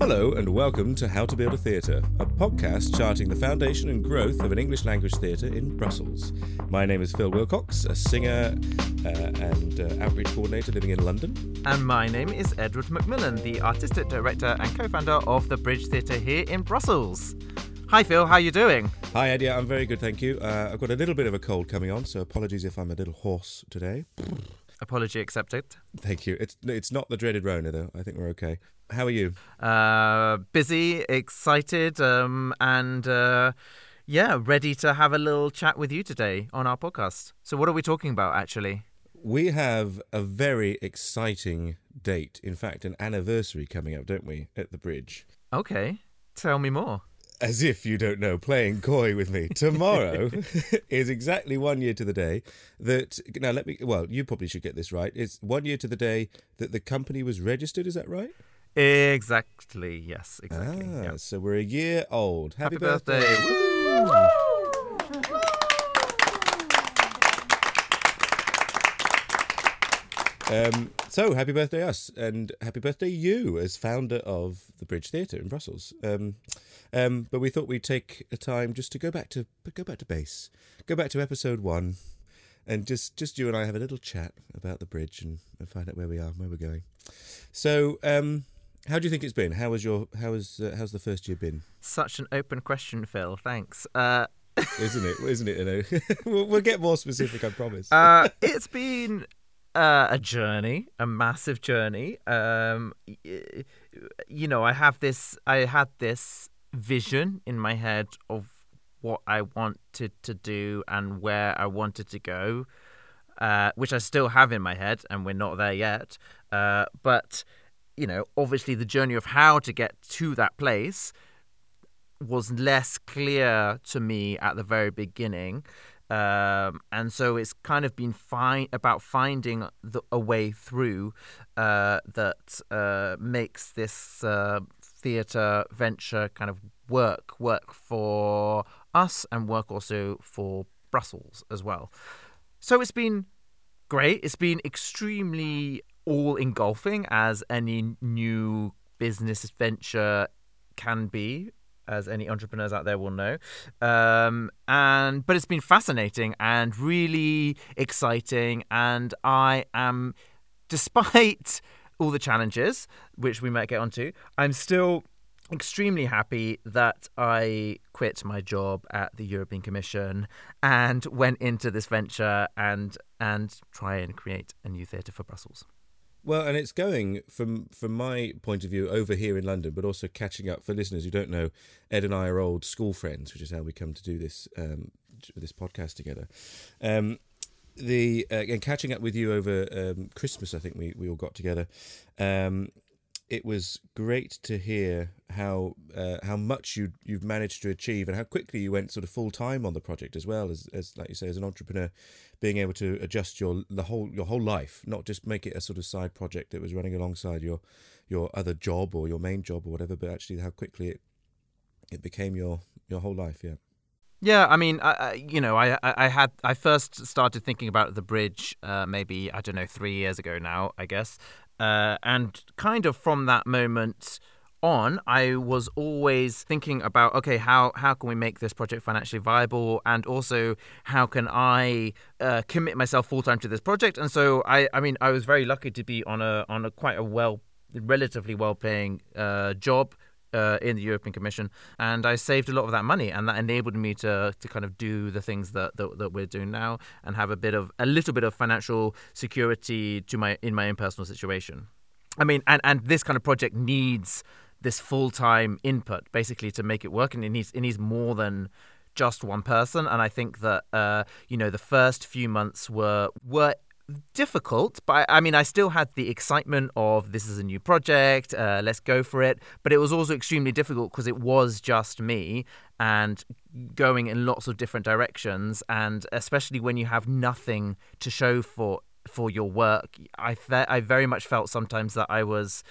Hello, and welcome to How to Build a Theatre, a podcast charting the foundation and growth of an English language theatre in Brussels. My name is Phil Wilcox, a singer uh, and uh, outreach coordinator living in London. And my name is Edward McMillan, the artistic director and co-founder of the Bridge Theatre here in Brussels. Hi Phil, how are you doing? Hi Ed, yeah, I'm very good, thank you. Uh, I've got a little bit of a cold coming on, so apologies if I'm a little hoarse today. Apology accepted. Thank you. It's it's not the dreaded Rona though. I think we're okay. How are you? Uh, busy, excited, um, and uh, yeah, ready to have a little chat with you today on our podcast. So, what are we talking about actually? We have a very exciting date. In fact, an anniversary coming up, don't we, at the bridge? Okay, tell me more. As if you don't know, playing coy with me. Tomorrow is exactly one year to the day that. Now, let me. Well, you probably should get this right. It's one year to the day that the company was registered. Is that right? Exactly. Yes. Exactly. Ah, yeah. so we're a year old. Happy, Happy birthday. Um, so happy birthday us and happy birthday you as founder of the Bridge Theatre in Brussels. Um, um, but we thought we'd take a time just to go back to go back to base, go back to episode one, and just just you and I have a little chat about the bridge and, and find out where we are, and where we're going. So, um, how do you think it's been? How was your how was uh, how's the first year been? Such an open question, Phil. Thanks. Uh, Isn't it? Isn't it? You know, we'll, we'll get more specific. I promise. uh, it's been uh, a journey, a massive journey. Um, you know, I have this. I had this vision in my head of what I wanted to do and where I wanted to go, uh, which I still have in my head, and we're not there yet. Uh, but you know, obviously, the journey of how to get to that place was less clear to me at the very beginning. Um, and so it's kind of been fine about finding the, a way through uh, that uh, makes this uh, theatre venture kind of work, work for us and work also for Brussels as well. So it's been great. It's been extremely all engulfing as any new business venture can be as any entrepreneurs out there will know. Um, and but it's been fascinating and really exciting, and I am, despite all the challenges which we might get onto, I'm still extremely happy that I quit my job at the European Commission and went into this venture and and try and create a new theatre for Brussels. Well, and it's going from from my point of view over here in London, but also catching up for listeners who don't know. Ed and I are old school friends, which is how we come to do this um, this podcast together. Um, the uh, and catching up with you over um, Christmas, I think we, we all got together. Um, it was great to hear how uh, how much you you've managed to achieve and how quickly you went sort of full time on the project as well as, as like you say as an entrepreneur, being able to adjust your the whole your whole life, not just make it a sort of side project that was running alongside your your other job or your main job or whatever, but actually how quickly it it became your your whole life. Yeah. Yeah, I mean, I, you know, I, I I had I first started thinking about the bridge uh, maybe I don't know three years ago now, I guess, uh, and kind of from that moment on, I was always thinking about okay, how how can we make this project financially viable, and also how can I uh, commit myself full time to this project. And so I I mean, I was very lucky to be on a on a quite a well, relatively well paying uh, job uh, in the European Commission, and I saved a lot of that money, and that enabled me to to kind of do the things that, that that we're doing now, and have a bit of a little bit of financial security to my in my own personal situation. I mean, and and this kind of project needs this full time input basically to make it work, and it needs it needs more than just one person. And I think that uh, you know the first few months were were difficult, but I, mean, I still had the excitement of this is a new project, uh, let's go for it. But it was also extremely difficult because it was just me and going in lots of different directions, and especially when you have nothing to show for for your work, I fe- I very much felt sometimes that I was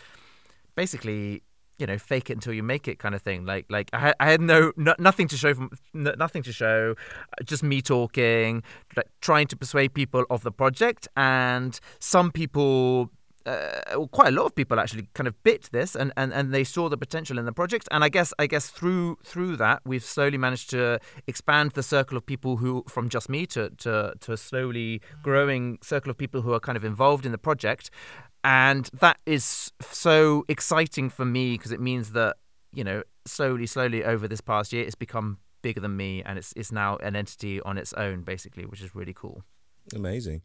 basically you know fake it until you make it kind of thing. Like like i had, I had no, no nothing to show from no, nothing to show just me talking like trying to persuade people of the project. And some people uh, quite a lot of people actually kind of bit this and, and, and they saw the potential in the project. And I guess I guess through through that we've slowly managed to expand the circle of people who from just me to to, to a slowly growing circle of people who are kind of involved in the project and that is so exciting for me because it means that you know slowly slowly over this past year it's become bigger than me and it's it's now an entity on its own basically which is really cool amazing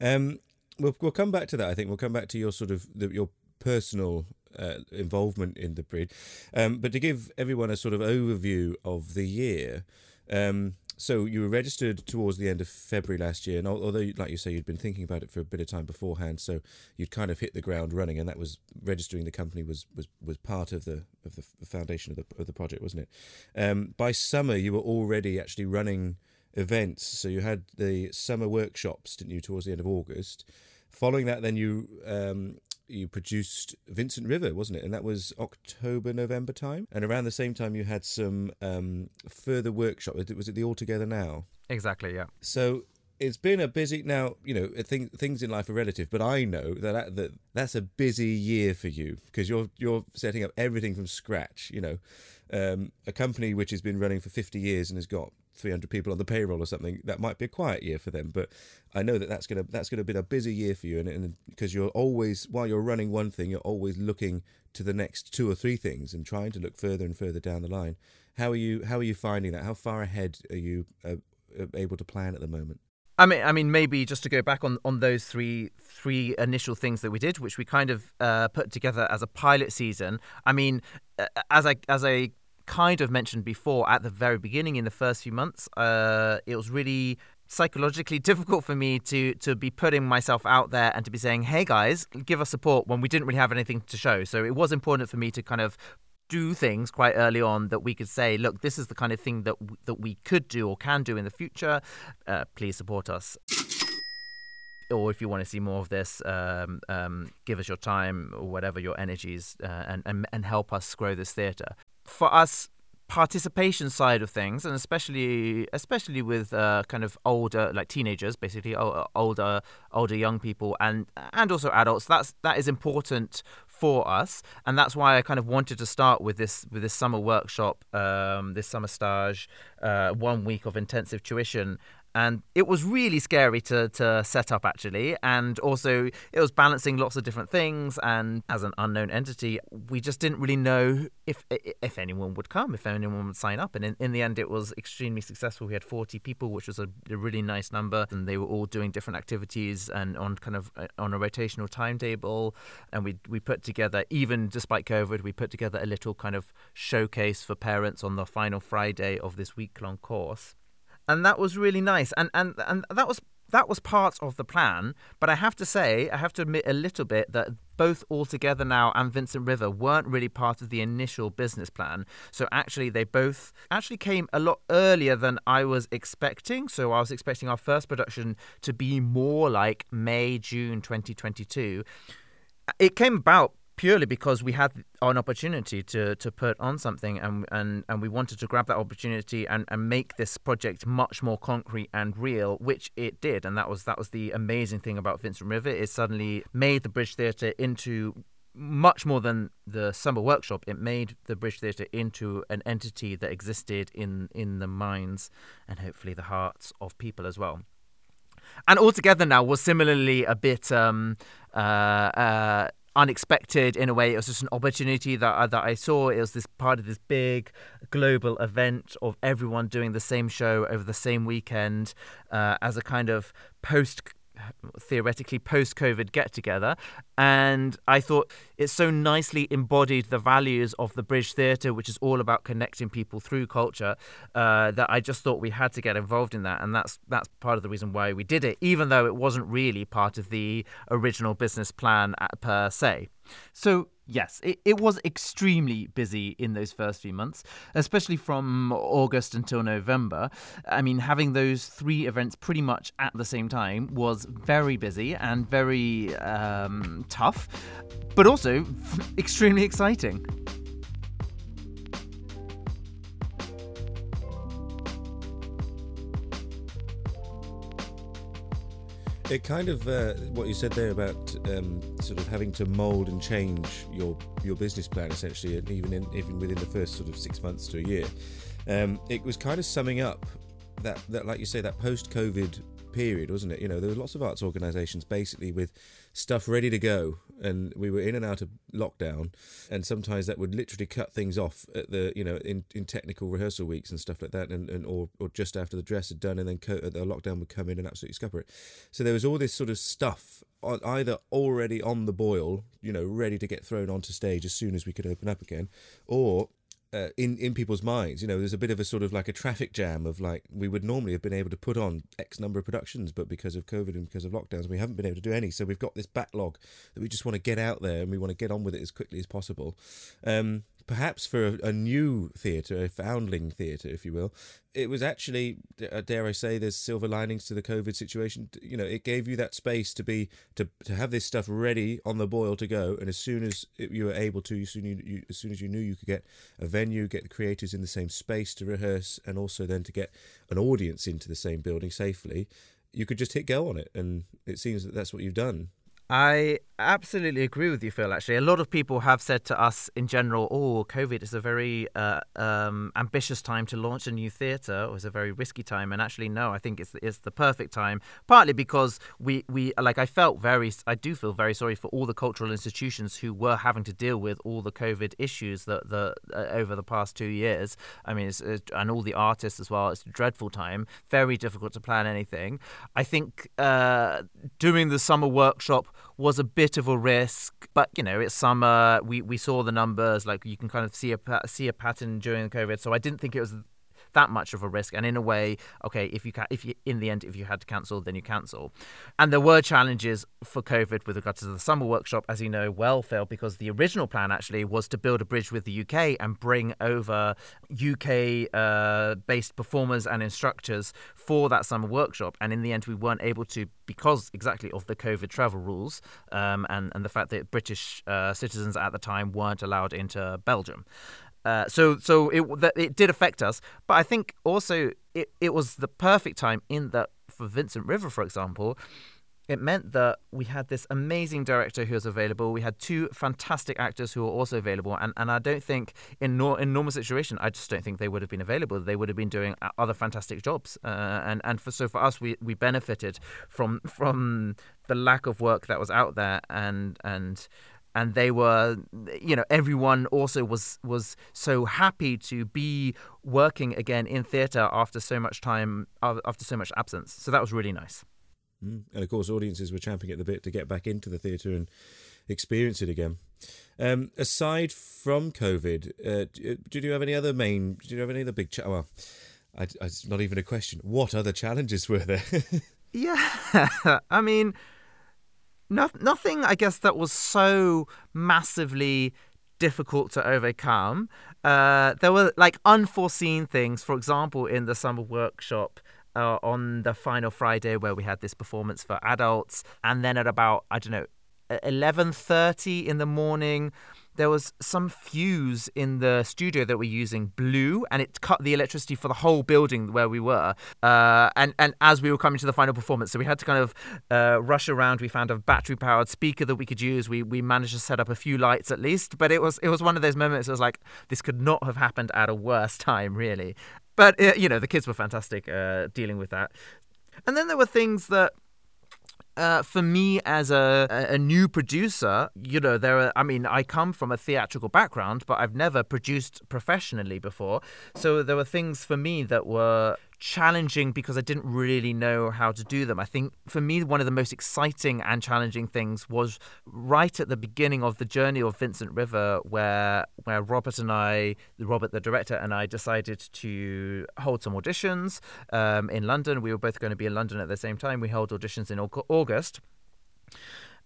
um we'll we'll come back to that. I think we'll come back to your sort of the, your personal uh, involvement in the bridge. Um, but to give everyone a sort of overview of the year, um, so you were registered towards the end of February last year, and although, like you say, you'd been thinking about it for a bit of time beforehand, so you'd kind of hit the ground running, and that was registering the company was was, was part of the of the foundation of the of the project, wasn't it? Um, by summer, you were already actually running events. So you had the summer workshops, didn't you, towards the end of August? Following that, then you um, you produced Vincent River, wasn't it? And that was October, November time. And around the same time, you had some um, further workshop. Was it the All Together Now? Exactly. Yeah. So it's been a busy now you know thing, things in life are relative but i know that, that, that that's a busy year for you because you're you're setting up everything from scratch you know um, a company which has been running for 50 years and has got 300 people on the payroll or something that might be a quiet year for them. But i know that that's going to that's going to be a busy year for you and because you're always while you're running one thing you're always looking to the next two or three things and trying to look further and further down the line. How are you how are you finding that? How far ahead are you uh, able to plan at the moment? I mean, I mean, maybe just to go back on, on those three three initial things that we did, which we kind of uh, put together as a pilot season. I mean, as I as I kind of mentioned before at the very beginning in the first few months, uh, it was really psychologically difficult for me to to be putting myself out there and to be saying, "Hey guys, give us support," when we didn't really have anything to show. So it was important for me to kind of do things quite early on that we could say, look, this is the kind of thing that w- that we could do or can do in the future. Uh, please support us. Or if you want to see more of this, um, um, give us your time or whatever your energies, uh, and, and and help us grow this theatre. For us, participation side of things, and especially especially with uh, kind of older, like teenagers, basically older older young people, and and also adults. That's that is important for us, and that's why I kind of wanted to start with this with this summer workshop, um, this summer stage, uh, one week of intensive tuition, and it was really scary to to set up actually. And also it was balancing lots of different things. And as an unknown entity we just didn't really know if if anyone would come if anyone would sign up. And in, in the end it was extremely successful. We had 40 people which was a, a really nice number. And they were all doing different activities and on kind of uh, on a rotational timetable. And we we put together even despite covid we put together a little kind of showcase for parents on the final friday of this week long course and that was really nice. And and and that was that was part of the plan. But I have to say, I have to admit a little bit that both All Together Now and Vincent River weren't really part of the initial business plan. So actually, they both actually came a lot earlier than I was expecting. So I was expecting our first production to be more like May June 2022. It came about purely because we had an opportunity to to put on something and and and we wanted to grab that opportunity and and make this project much more concrete and real which it did. And that was that was the amazing thing about Vincent River it suddenly made the Bridge Theatre into much more than the summer workshop. It made the Bridge Theatre into an entity that existed in in the minds and hopefully the hearts of people as well. And All Together Now was similarly a bit um, uh, uh, unexpected in a way. It was just an opportunity that I, that I saw. It was this part of this big global event of everyone doing the same show over the same weekend uh, as a kind of post theoretically post COVID get together. And I thought it so nicely embodied the values of the Bridge Theatre, which is all about connecting people through culture, uh, that I just thought we had to get involved in that. And that's that's part of the reason why we did it, even though it wasn't really part of the original business plan uh, per se. So Yes, it, it was extremely busy in those first few months, especially from August until November. I mean, having those three events pretty much at the same time was very busy and very um, tough, but also extremely exciting. It kind of uh, what you said there about um, sort of having to mould and change your your business plan essentially, even in, even within the first sort of six months to a year. Um, it was kind of summing up that that like you say that post COVID period, wasn't it? You know, there were lots of arts organisations basically with stuff ready to go, and we were in and out of lockdown, and sometimes that would literally cut things off at the you know in, in technical rehearsal weeks and stuff like that, and, and or or just after the dress had done, and then co- the lockdown would come in and absolutely scupper it. So there was all this sort of stuff uh, either already on the boil, you know, ready to get thrown onto stage as soon as we could open up again, or uh, in in people's minds. You know, there's a bit of a sort of like a traffic jam of like we would normally have been able to put on X number of productions, but because of COVID and because of lockdowns, we haven't been able to do any. So we've got this backlog that we just want to get out there and we want to get on with it as quickly as possible. Um, perhaps for a, a new theatre, a foundling theatre, if you will, it was actually, uh, dare I say, there's silver linings to the COVID situation. You know, it gave you that space to be to to have this stuff ready on the boil to go, and as soon as you were able to, as soon, you, you, as soon as you knew you could get a venue, get the creators in the same space to rehearse, and also then to get an audience into the same building safely, you could just hit go on it, and it seems that that's what you've done. I absolutely agree with you, Phil. Actually, a lot of people have said to us in general, "Oh, COVID is a very uh, um, ambitious time to launch a new theatre. It was a very risky time." And actually, no, I think it's it's the perfect time. Partly because we we like I felt very, I do feel very sorry for all the cultural institutions who were having to deal with all the COVID issues that the uh, over the past two years. I mean, it's, it's, and all the artists as well. It's a dreadful time. Very difficult to plan anything. I think uh, doing the summer workshop was a bit of a risk, but you know it's summer. We we saw the numbers, like you can kind of see a see a pattern during COVID. So I didn't think it was that much of a risk. And in a way, okay, if you can, if you in the end, if you had to cancel, then you cancel. And there were challenges for COVID with regards to the summer workshop, as you know well, Phil, because the original plan actually was to build a bridge with the UK and bring over UK uh, based performers and instructors for that summer workshop. And in the end, we weren't able to because exactly of the COVID travel rules um, and and the fact that British uh, citizens at the time weren't allowed into Belgium. Uh, so so it that it did affect us, but I think also it, it was the perfect time in that for Vincent River, for example, it meant that we had this amazing director who was available. We had two fantastic actors who were also available, and, and I don't think in nor, in normal situation, I just don't think they would have been available. They would have been doing other fantastic jobs, uh, and and for so for us, we, we benefited from from the lack of work that was out there, and and and they were you know everyone also was was so happy to be working again in theater after so much time after so much absence. So that was really nice. Mm. and of course audiences were champing at the bit to get back into the theater and experience it again. Um, aside from covid uh, did you have any other main did you have any other big cha- well I, I, it's not even a question. What other challenges were there? Yeah. I mean no, nothing, I guess, that was so massively difficult to overcome. Uh, there were like unforeseen things. For example, in the summer workshop, uh, on the final Friday where we had this performance for adults, and then at about I don't know, eleven thirty in the morning, there was some fuse in the studio that we're using blew and it cut the electricity for the whole building where we were uh, and and as we were coming to the final performance. So we had to kind of uh, rush around. We found a battery powered speaker that we could use. We we managed to set up a few lights at least but it was it was one of those moments it was like this could not have happened at a worse time really. But uh, you know the kids were fantastic uh, dealing with that. And then there were things that uh, for me as a, a new producer, you know, there are, I mean, I come from a theatrical background, but I've never produced professionally before. So there were things for me that were challenging because I didn't really know how to do them. I think for me, one of the most exciting and challenging things was right at the beginning of the journey of Vincent River, where where Robert and I, Robert the director and I, decided to hold some auditions um, in London. We were both going to be in London at the same time. We held auditions in August,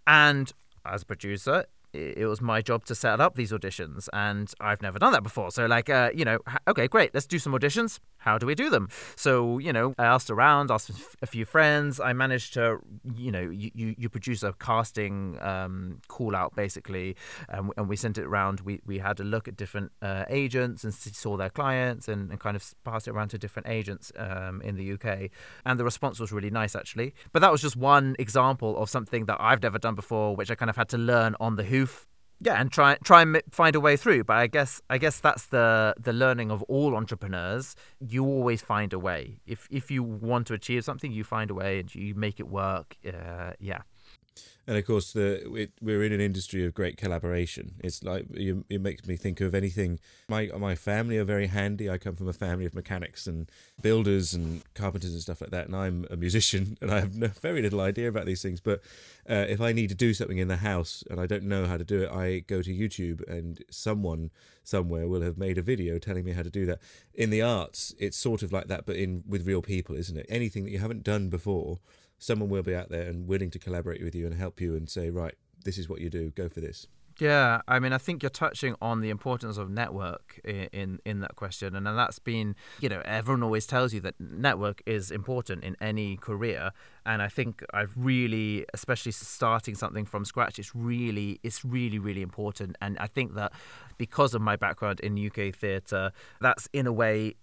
and as a producer, it was my job to set up these auditions and I've never done that before. So like uh, you know, okay, great, let's do some auditions how do we do them? So, you know, I asked around, asked a few friends. I managed to, you know, you, you, you produce a casting um, call out basically, and, and we sent it around. We, we had a look at different uh, agents and saw their clients and, and kind of passed it around to different agents um, in the UK. And the response was really nice, actually. But that was just one example of something that I've never done before, which I kind of had to learn on the hoof yeah and try try and find a way through but i guess i guess that's the the learning of all entrepreneurs. You always find a way. If if you want to achieve something you find a way and you make it work uh, yeah and of course, the it, we're in an industry of great collaboration. It's like you, it makes me think of anything. My my family are very handy. I come from a family of mechanics and builders and carpenters and stuff like that. And I'm a musician, and I have no, very little idea about these things. But uh, if I need to do something in the house and I don't know how to do it, I go to YouTube, and someone somewhere will have made a video telling me how to do that. In the arts, it's sort of like that, but in with real people, isn't it? Anything that you haven't done before someone will be out there and willing to collaborate with you and help you and say, right, this is what you do, go for this. Yeah, I mean, I think you're touching on the importance of network in, in, in that question, and that's been, you know, everyone always tells you that network is important in any career, and I think I've really, especially starting something from scratch, it's really, it's really, really important, and I think that because of my background in UK theatre, that's in a way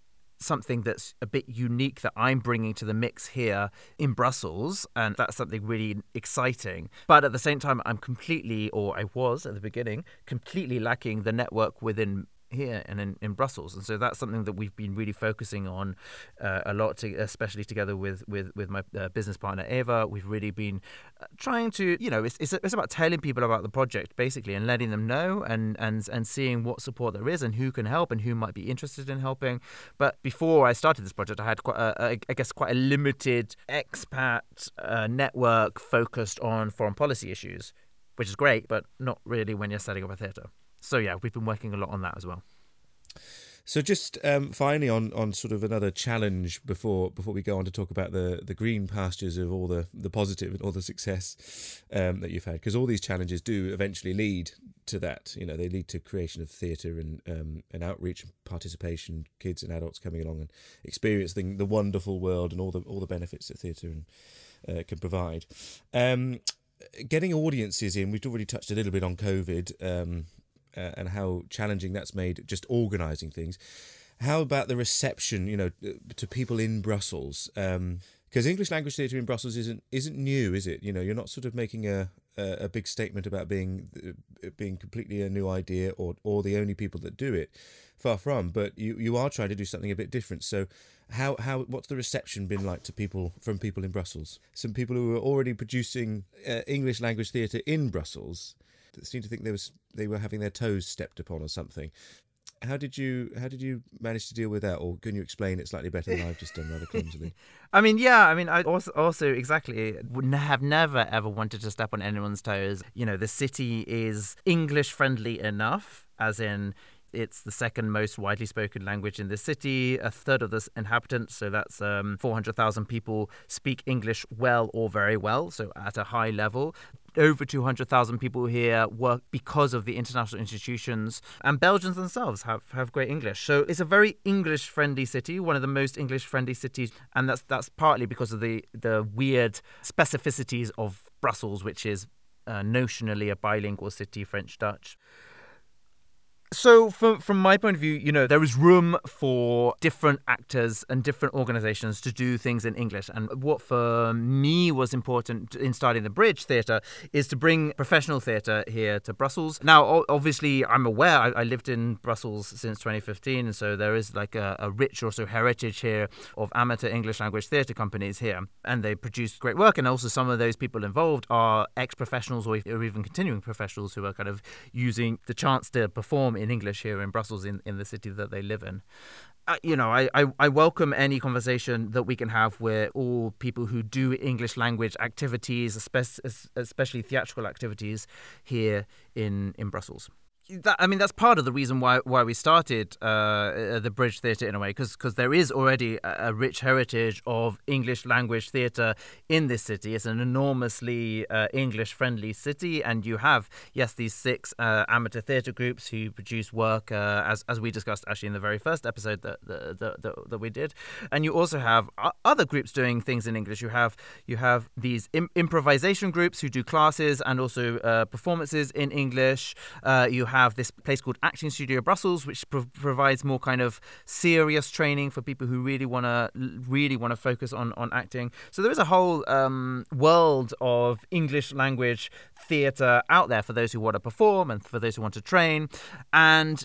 something that's a bit unique that I'm bringing to the mix here in Brussels, and that's something really exciting. But at the same time, I'm completely, or I was at the beginning, completely lacking the network within here and in, in Brussels, and so that's something that we've been really focusing on uh, a lot, to, especially together with with with my uh, business partner Eva. We've really been uh, trying to, you know, it's, it's it's about telling people about the project basically and letting them know and and and seeing what support there is and who can help and who might be interested in helping. But before I started this project, I had quite, a, I guess, quite a limited expat uh, network focused on foreign policy issues, which is great, but not really when you're setting up a theatre so yeah, we've been working a lot on that as well. So just um, finally on, on sort of another challenge before before we go on to talk about the, the green pastures of all the, the positive and all the success um, that you've had because all these challenges do eventually lead to that you know they lead to creation of theatre and um, and outreach and participation kids and adults coming along and experiencing the wonderful world and all the all the benefits that theatre and, uh, can provide um, getting audiences in we've already touched a little bit on COVID um, uh, and how challenging that's made just organising things. How about the reception, you know, to people in Brussels? Because um, English language theatre in Brussels isn't isn't new, is it? You know, you're not sort of making a a, big statement about being uh, being completely a new idea or or the only people that do it. Far from, but you you are trying to do something a bit different. So how how what's the reception been like to people from people in Brussels? Some people who are already producing uh, English language theatre in Brussels seemed to think they was they were having their toes stepped upon or something. How did you how did you manage to deal with that, or can you explain it slightly better than I've just done rather clumsily? I mean, yeah, I mean, I also also exactly would have never ever wanted to step on anyone's toes. You know, the city is English friendly enough, as in it's the second most widely spoken language in the city. A third of the inhabitants, so that's um, 400,000 people, speak English well or very well, so at a high level over 200,000 people here work because of the international institutions, and Belgians themselves have, have great English. So it's a very English friendly city, one of the most English friendly cities, and that's that's partly because of the the weird specificities of Brussels, which is uh, notionally a bilingual city, French Dutch. So, from from my point of view, you know, there is room for different actors and different organisations to do things in English. And what for me was important in starting the Bridge Theatre is to bring professional theatre here to Brussels. Now, obviously, I'm aware I, I, lived in Brussels since 2015, and so there is like a, a rich also heritage here of amateur English language theatre companies here, and they produce great work. And also, some of those people involved are ex-professionals or, or even continuing professionals who are kind of using the chance to perform in English here in Brussels, in, in the city that they live in. Uh, you know, I, I, I, welcome any conversation that we can have where all people who do English language activities, especially, especially theatrical activities, here in, in Brussels. That, I mean, that's part of the reason why why we started uh, the Bridge Theatre in a way, because there is already a, a, rich heritage of English language theatre in this city. It's an enormously uh, English friendly city, and you have yes these six uh, amateur theatre groups who produce work uh, as as we discussed actually in the very first episode that that, that, that we did, and you also have other groups doing things in English. You have you have these Im- improvisation groups who do classes and also uh, performances in English. Uh, you have this place called Acting Studio Brussels, which pro- provides more kind of serious training for people who really want to really want to focus on on acting. So there is a whole um, world of English language theatre out there for those who want to perform and for those who want to train, and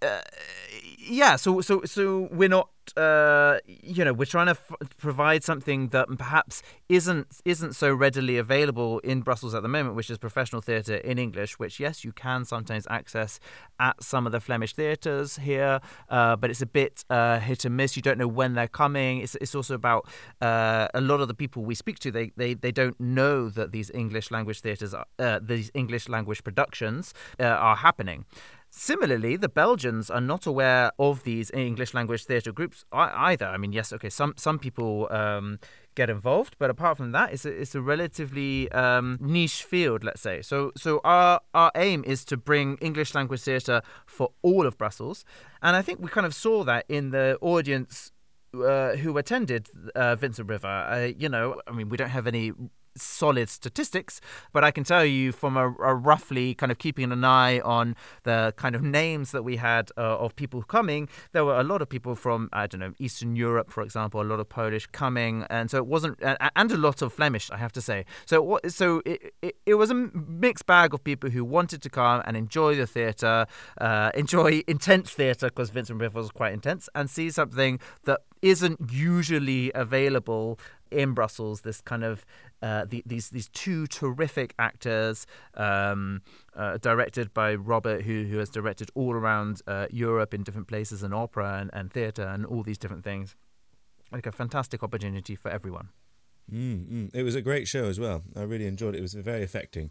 uh, yeah, so so so we're not uh, you know we're trying to f- provide something that perhaps isn't isn't so readily available in Brussels at the moment, which is professional theatre in English, which yes you can sometimes access at some of the Flemish theatres here, uh, but it's a bit uh, hit and miss. You don't know when they're coming. It's it's also about uh, a lot of the people we speak to. They they, they don't know that these English language theatres, uh, these English language productions uh, are happening. Similarly, the Belgians are not aware of these English language theatre groups either. I mean, yes, okay, some some people um, get involved, but apart from that, it's a, it's a relatively um, niche field, let's say. So so our our aim is to bring English language theatre for all of Brussels, and I think we kind of saw that in the audience uh, who attended uh, Vincent River. Uh, you know, I mean, we don't have any solid statistics, but I can tell you from a, a, roughly kind of keeping an eye on the kind of names that we had uh, of people coming, there were a lot of people from, I don't know, Eastern Europe, for example, a lot of Polish coming. And so it wasn't, and a lot of Flemish, I have to say. So, so it, it, it was a mixed bag of people who wanted to come and enjoy the theatre, uh, enjoy intense theatre, because Vincent River was quite intense, and see something that isn't usually available in Brussels. This kind of uh, the, these these two terrific actors, um, uh, directed by Robert, who who has directed all around uh, Europe in different places and opera and, and theatre and all these different things. Like a fantastic opportunity for everyone. Mm, mm. It was a great show as well. I really enjoyed it. It was very affecting.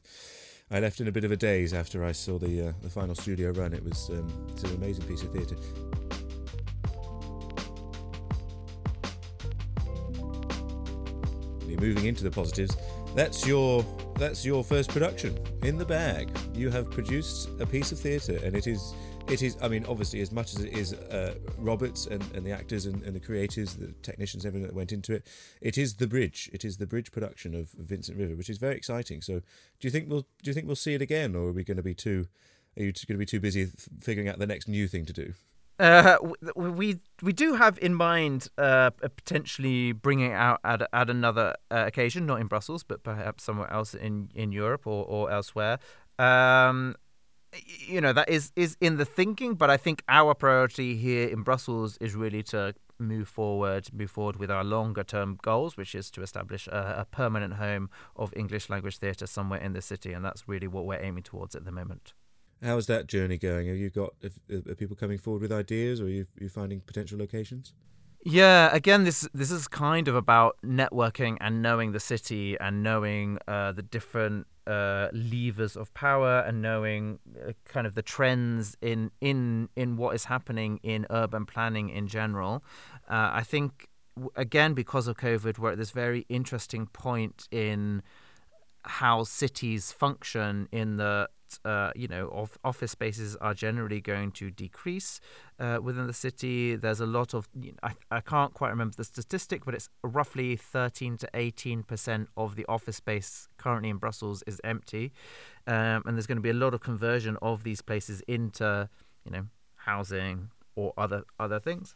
I left in a bit of a daze after I saw the uh, the final studio run. It was um, it's an amazing piece of theatre. Moving into the positives, that's your that's your first production in the bag. You have produced a piece of theatre, and it is it is. I mean, obviously, as much as it is uh, Roberts and, and the actors and, and, the creators, the technicians, everything that went into it, it is the bridge. It is the bridge production of Vincent River, which is very exciting. So, do you think we'll do you think we'll see it again, or are we going to be too? Are you going to be too busy figuring out the next new thing to do? Uh, we we do have in mind uh, potentially bringing it out at, at another uh, occasion, not in Brussels, but perhaps somewhere else in, in Europe or, or elsewhere. Um, you know that is is in the thinking, but I think our priority here in Brussels is really to move forward, move forward with our longer term goals, which is to establish a, a permanent home of English language theatre somewhere in the city, and that's really what we're aiming towards at the moment. How's that journey going? Have you got are people coming forward with ideas, or are you you finding potential locations? Yeah, again, this this is kind of about networking and knowing the city and knowing uh, the different uh, levers of power and knowing uh, kind of the trends in in in what is happening in urban planning in general. Uh, I think again because of COVID, we're at this very interesting point in how cities function in the uh, you know, of office spaces are generally going to decrease uh, within the city. There's a lot of, you know, I, I can't quite remember the statistic, but it's roughly 13 to 18 percent of the office space currently in Brussels is empty, um, and there's going to be a lot of conversion of these places into, you know, housing or other other things.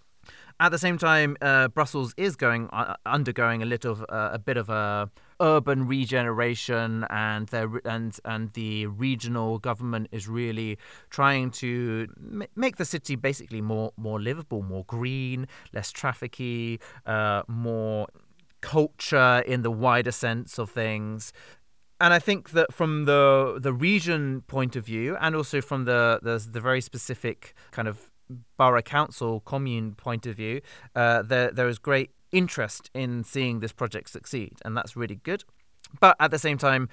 At the same time, uh, Brussels is going uh, undergoing a little uh, a bit of a urban regeneration, and and and the regional government is really trying to m- make the city basically more more livable, more green, less trafficky, uh, more culture in the wider sense of things. And I think that from the the region point of view, and also from the the, the very specific kind of borough council commune point of view, uh, there there is great interest in seeing this project succeed, and that's really good. But at the same time,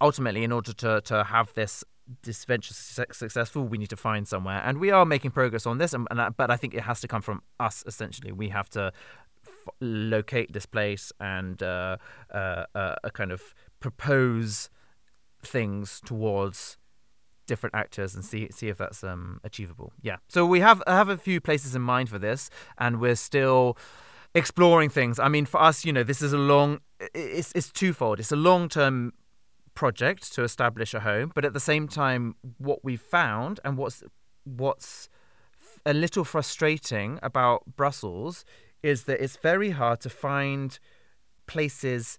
ultimately, in order to to have this this venture successful, we need to find somewhere, and we are making progress on this. And, and but I think it has to come from us. Essentially, we have to f- locate this place and uh, uh, uh, kind of propose things towards different actors and see see if that's um, achievable. Yeah. So we have have a few places in mind for this, and we're still exploring things. I mean, for us, you know, this is a long. It's it's twofold. It's a long term project to establish a home, but at the same time, what we've found and what's what's a little frustrating about Brussels is that it's very hard to find places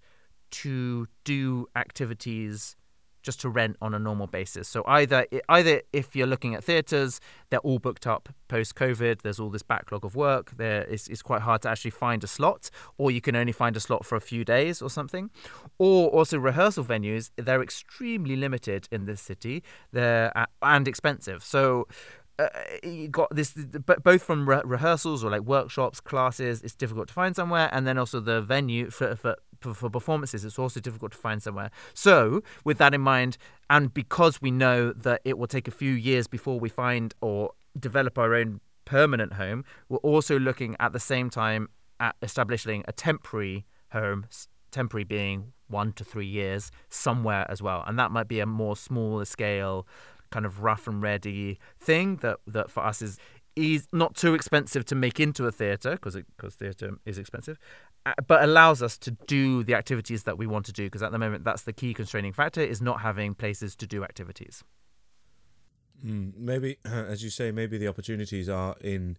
to do activities just to rent on a normal basis. So either either if you're looking at theatres, they're all booked up post COVID. There's all this backlog of work. There it's, it's quite hard to actually find a slot, or you can only find a slot for a few days or something. Or also rehearsal venues, they're extremely limited in this city. They're and expensive. So uh, you got this but both from re- rehearsals or like workshops classes it's difficult to find somewhere and then also the venue for, for for performances it's also difficult to find somewhere. So with that in mind and because we know that it will take a few years before we find or develop our own permanent home we're also looking at the same time at establishing a temporary home temporary being one to three years somewhere as well. And that might be a more smaller scale kind of rough and ready thing that that for us is is not too expensive to make into a theatre because because theatre is expensive, but allows us to do the activities that we want to do because at the moment that's the key constraining factor is not having places to do activities. Mm, maybe, as you say, maybe the opportunities are in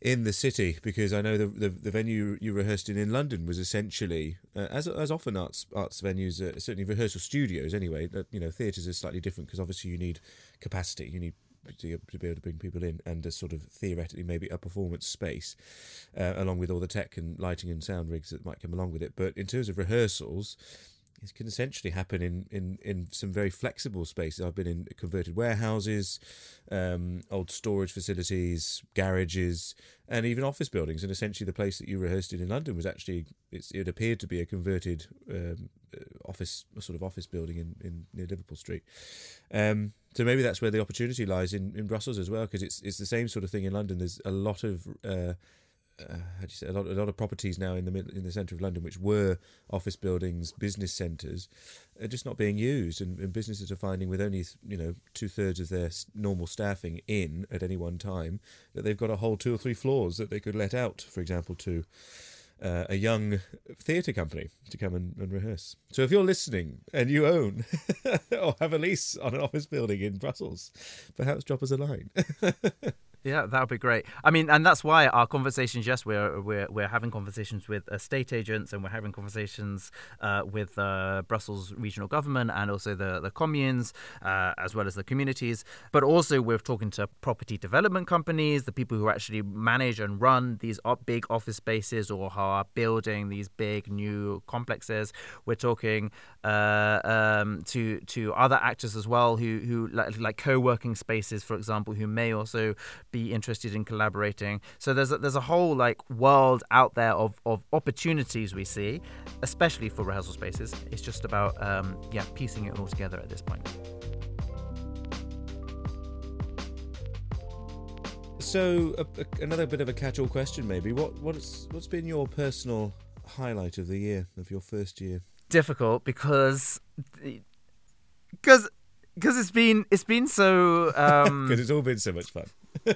in the city because I know the the, the venue you rehearsed in in London was essentially uh, as as often arts arts venues uh, certainly rehearsal studios anyway uh, you know theatres are slightly different because obviously you need capacity you need to, to, be able to bring people in and a sort of theoretically maybe a performance space uh, along with all the tech and lighting and sound rigs that might come along with it but in terms of rehearsals it can essentially happen in, in, in some very flexible spaces. I've been in converted warehouses, um, old storage facilities, garages, and even office buildings. And essentially, the place that you rehearsed in in London was actually it appeared to be a converted um, office, sort of office building in, in near Liverpool Street. Um, so maybe that's where the opportunity lies in, in Brussels as well, because it's it's the same sort of thing in London. There's a lot of uh, uh, how do you say a lot, a lot of properties now in the middle, in the centre of London, which were office buildings, business centres, are just not being used, and, and businesses are finding with only you know two thirds of their normal staffing in at any one time that they've got a whole two or three floors that they could let out, for example, to uh, a young theatre company to come and, and, rehearse. So if you're listening and you own or have a lease on an office building in Brussels, perhaps drop us a line. Yeah, that would be great. I mean, and that's why our conversations, yes, we're we're we're having conversations with estate agents and we're having conversations uh, with uh, Brussels regional government and also the the communes uh, as well as the communities. But also we're talking to property development companies, the people who actually manage and run these big office spaces or are building these big new complexes. We're talking uh, um, to to other actors as well who who like, like co-working spaces, for example, who may also be interested in collaborating. So there's a, there's a whole like world out there of, of opportunities we see, especially for rehearsal spaces. It's just about um, yeah piecing it all together at this point. So a, a, another bit of a catch-all question, maybe. What what's what's been your personal highlight of the year of your first year? Difficult because because because it's been it's been so because um, it's all been so much fun.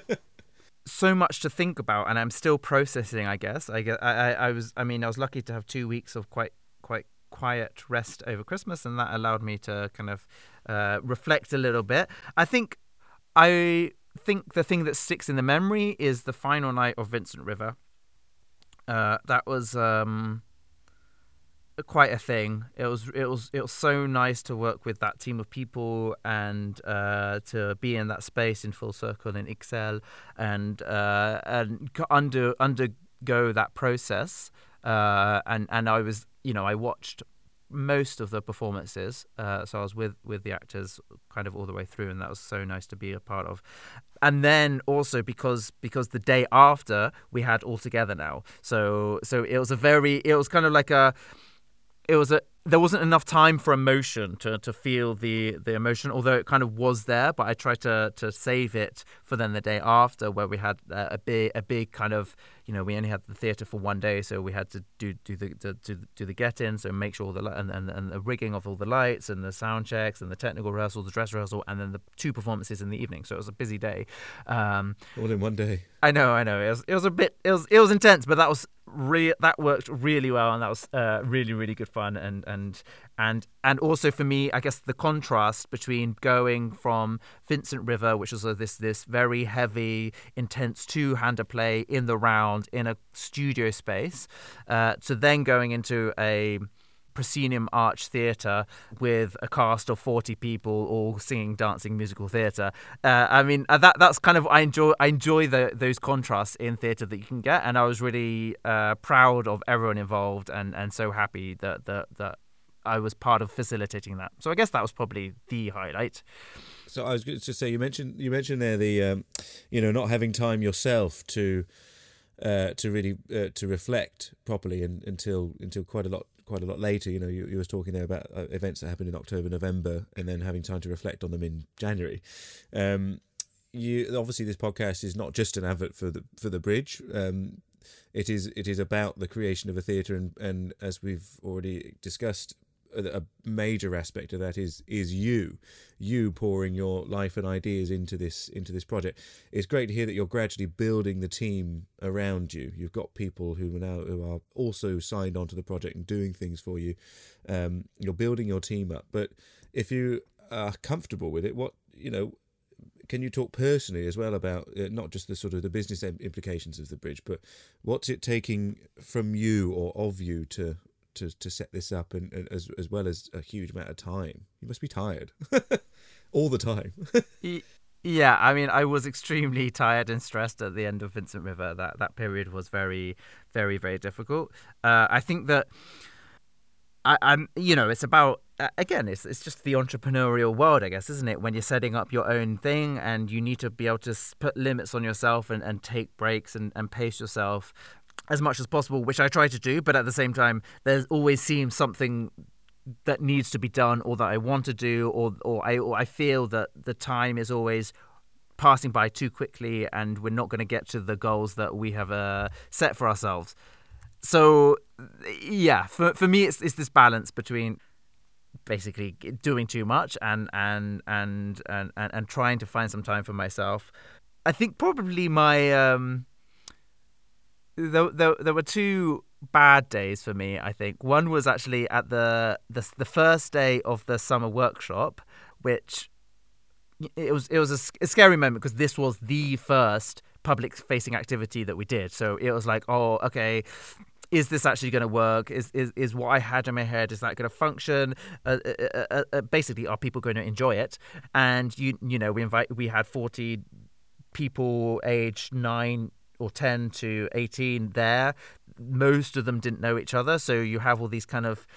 so much to think about, and I'm still processing. I guess. I guess I, I, I was. I mean, I was lucky to have two weeks of quite quite quiet rest over Christmas, and that allowed me to kind of uh, reflect a little bit. I think I think the thing that sticks in the memory is the final night of Vincent River. Uh, that was um, quite a thing. It was it was it was so nice to work with that team of people and uh, to be in that space in full circle in Ixelles and uh, and under undergo that process. Uh, and and I was you know I watched most of the performances, uh, so I was with with the actors kind of all the way through, and that was so nice to be a part of. And then also because because the day after we had all together now, so so it was a very it was kind of like a it was a there wasn't enough time for emotion to, to feel the, the emotion, although it kind of was there. But I tried to, to save it for then the day after, where we had a big a big kind of you know we only had the theatre for one day, so we had to do do the to, to do the get in, so make sure all the and, and and the rigging of all the lights and the sound checks and the technical rehearsal, the dress rehearsal, and then the two performances in the evening. So it was a busy day. Um, all in one day. I know, I know. It was it was a bit it was it was intense, but that was re- that worked really well, and that was uh, really really good fun, and and and and also for me, I guess the contrast between going from Vincent River, which was this this very heavy, intense two hander play in the round in a studio space, uh, to then going into a proscenium arch theatre with a cast of 40 people all singing dancing musical theatre. Uh, i mean uh, that that's kind of i enjoy i enjoy the, those contrasts in theatre that you can get and i was really uh, proud of everyone involved and and so happy that that that i was part of facilitating that. So i guess that was probably the highlight. So i was going to say you mentioned you mentioned there the um, you know not having time yourself to uh, to really uh, to reflect properly and, until until quite a lot quite a lot later. You know, you, you was talking there about uh, events that happened in October, November, and then having time to reflect on them in January. Um, you obviously this podcast is not just an advert for the for the bridge. Um, it is it is about the creation of a theatre, and and as we've already discussed, a major aspect of that is is you you pouring your life and ideas into this into this project. It's great to hear that you're gradually building the team around you. You've got people who are now who are also signed onto the project and doing things for you. Um, you're building your team up. But if you are comfortable with it what you know can you talk personally as well about uh, not just the sort of the business implications of the bridge but what's it taking from you or of you to to, to set this up and, and, as as well as a huge amount of time. You must be tired all the time. yeah, I mean, I was extremely tired and stressed at the end of Vincent River. That that period was very, very, very difficult. Uh, I think that I, am you know, it's about again, it's it's just the entrepreneurial world, I guess, isn't it? When you're setting up your own thing and you need to be able to put limits on yourself and, and take breaks and, and pace yourself as much as possible, which I try to do, but at the same time, there always seems something that needs to be done or that I want to do or or I or I feel that the time is always passing by too quickly and we're not going to get to the goals that we have uh, set for ourselves. So yeah, for for me it's it's this balance between basically doing too much and and and and and, and trying to find some time for myself. I think probably my um there, there, there were two bad days for me. I think one was actually at the the the first day of the summer workshop, which it was it was a, a scary moment because this was the first public facing activity that we did. So it was like, oh, okay. Is this actually going to work? Is, is is what I had in my head? Is that going to function? Uh uh, uh, uh, uh, basically, are people going to enjoy it? And you you know we invite we had forty people aged nine or 10 to 18 there. Most of them didn't know each other. So you have all these kind of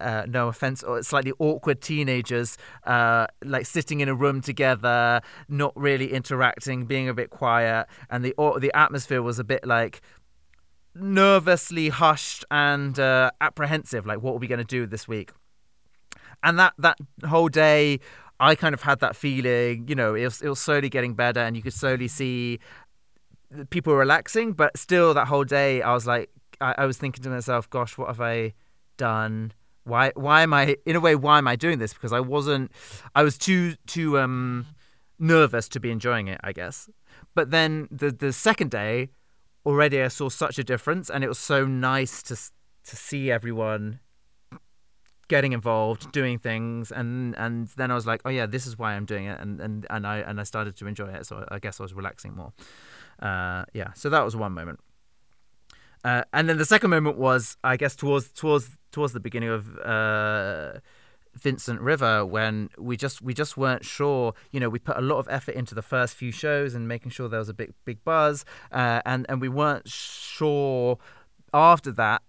uh, no offense, or slightly awkward teenagers, uh, like sitting in a room together, not really interacting, being a bit quiet, and the or, the atmosphere was a bit like nervously hushed and uh, apprehensive. Like, what are we going to do this week? And that that whole day, I kind of had that feeling. You know, it was, it was slowly getting better, and you could slowly see people were relaxing, but still that whole day I was like, I, I was thinking to myself, gosh, what have I done? Why, why am I, in a way, why am I doing this? Because I wasn't, I was too, too, um, nervous to be enjoying it, I guess. But then the, the second day, already I saw such a difference and it was so nice to, to see everyone getting involved, doing things, and and then I was like, oh yeah, this is why I'm doing it, and and and I and I started to enjoy it. So I guess I was relaxing more. Uh, yeah, so that was one moment. Uh, and then the second moment was, I guess, towards towards towards the beginning of uh, Vincent River, when we just we just weren't sure. You know, we put a lot of effort into the first few shows and making sure there was a big big buzz, uh, and and we weren't sure after that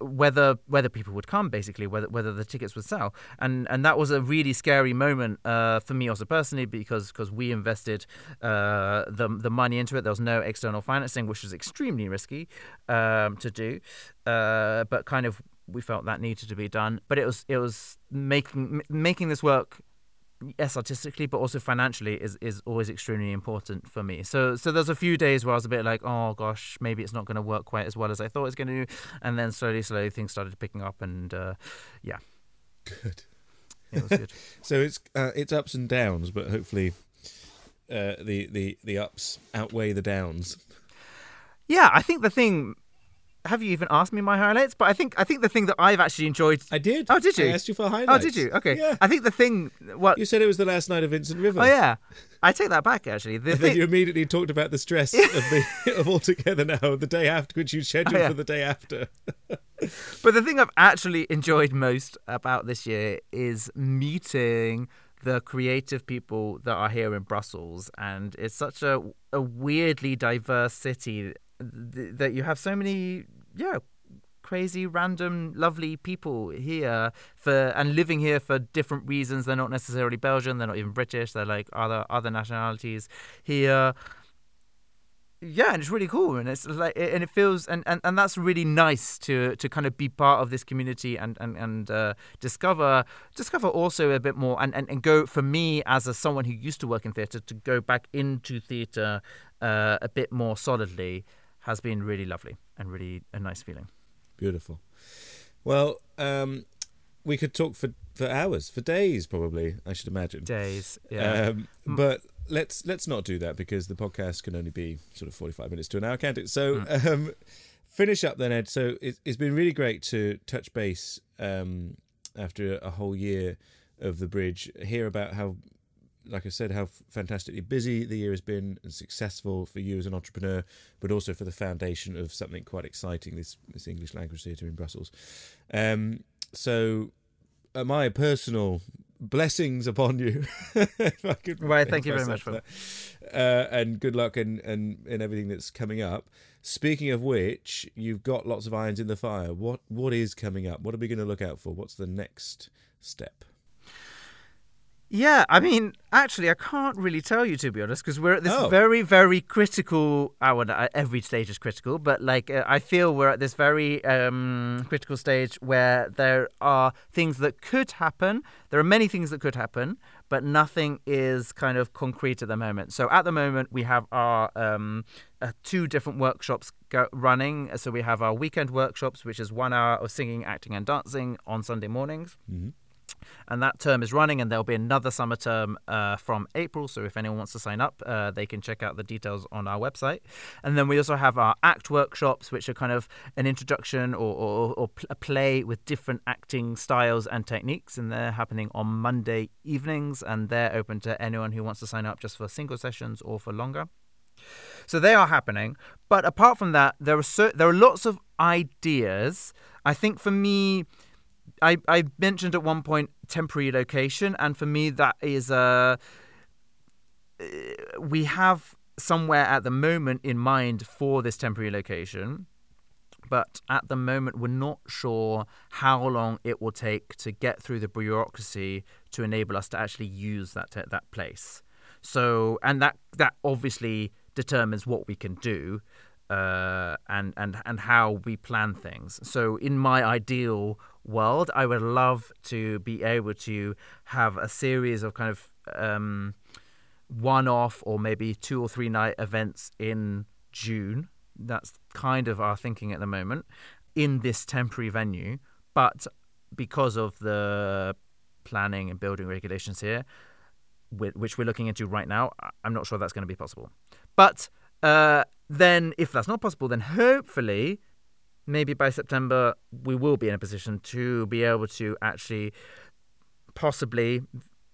whether whether people would come basically whether whether the tickets would sell and and that was a really scary moment uh, for me also personally because because we invested uh, the the money into it there was no external financing which was extremely risky um, to do uh, but kind of we felt that needed to be done. But it was it was making making this work yes artistically but also financially is is always extremely important for me so so there's a few days where i was a bit like oh gosh maybe it's not going to work quite as well as i thought it was going to do and then slowly slowly things started picking up and uh, yeah Good. it was good So it's uh, it's ups and downs, but hopefully uh, the the the ups outweigh the downs. yeah i think the thing have you even asked me my highlights but i think i think the thing that i've actually enjoyed I did. Oh, did you? I asked you for highlights. oh did you okay Yeah. i think the thing what You said it was the last night of Vincent River. oh yeah i take that back actually the And then you immediately talked about the stress of the of all together now, the day after, which you scheduled Oh, yeah. for the day after. But the thing I've actually enjoyed most about this year is meeting the creative people that are here in Brussels, and it's such a a weirdly diverse city th- that you have so many yeah crazy random lovely people here for and living here for different reasons. They're not necessarily belgian they're not even british they're like other other nationalities here. Yeah and it's really cool and it's like and it feels and, and, and that's really nice to to kind of be part of this community and and, and uh, discover discover also a bit more and, and, and go for me as a someone who used to work in theatre to go back into theatre uh, a bit more solidly has been really lovely and really a nice feeling Beautiful. Well, um, we could talk for, for hours, for days, probably. I should imagine. days yeah Um, but let's let's not do that because the podcast can only be sort of forty five minutes to an hour, can't it? So um, finish up then, Ed. So it, it's been really great to touch base um, after a whole year of the bridge. Hear about how, like I said, how fantastically busy the year has been and successful for you as an entrepreneur, but also for the foundation of something quite exciting. This this English language theatre in Brussels. Um, so, uh, my personal blessings upon you. if I could Right, thank you very much for that. Uh, and good luck and, and, and everything that's coming up. Speaking of which, you've got lots of irons in the fire. What what is coming up? What are we going to look out for? What's the next step? Yeah, I mean, actually, I can't really tell you to be honest, because we're at this Oh. very, very critical. I would uh, every stage is critical, but like uh, I feel we're at this very um, critical stage where there are things that could happen. There are many things that could happen, but nothing is kind of concrete at the moment. So at the moment, we have our um, uh, two different workshops go- running. So we have our weekend workshops, which is one hour of singing, acting, and dancing on Sunday mornings and that term is running and there'll be another summer term uh, from april so if anyone wants to sign up uh, they can check out the details on our website and then we also have our act workshops which are kind of an introduction or, or, or a play with different acting styles and techniques and they're happening on monday evenings and they're open to anyone who wants to sign up just for single sessions or for longer so they are happening. But apart from that, there are so, there are lots of ideas. I think for me, I, I mentioned at one point temporary location, and for me that is a we have somewhere at the moment in mind for this temporary location. But at the moment, we're not sure how long it will take to get through the bureaucracy to enable us to actually use that that place. So, and that that obviously determines what we can do, uh, and and and how we plan things. So, in my ideal world, I would love to be able to have a series of kind of um, one-off or maybe two or three night events in June. That's kind of our thinking at the moment in this temporary venue, but because of the planning and building regulations here, which we're looking into right now, I'm not sure that's going to be possible. But uh, then, if that's not possible, then hopefully, maybe by September, we will be in a position to be able to actually, possibly,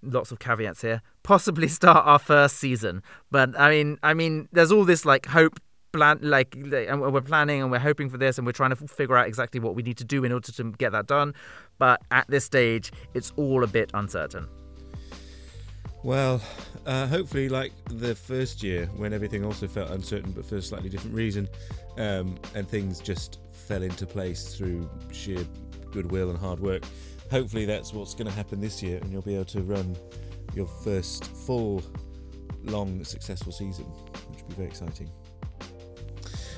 lots of caveats here, possibly start our first season. But I mean, I mean, there's all this like hope. Plan like, and we're planning and we're hoping for this and we're trying to figure out exactly what we need to do in order to get that done. But at this stage, it's all a bit uncertain. Well, uh, hopefully, like the first year when everything also felt uncertain, but for a slightly different reason, um, and things just fell into place through sheer goodwill and hard work. Hopefully, that's what's going to happen this year, and you'll be able to run your first full, long, successful season, which will be very exciting.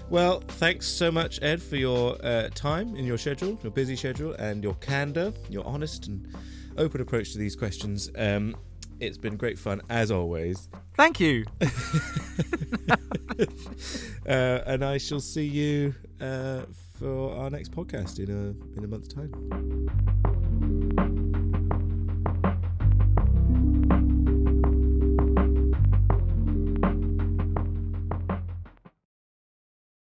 Well, thanks so much, Ed, for your uh, time in your schedule, your busy schedule, and your candor, your honest and open approach to these questions. Um, it's been great fun as always. Thank you. uh, and I shall see you uh, for our next podcast in a in a month's time.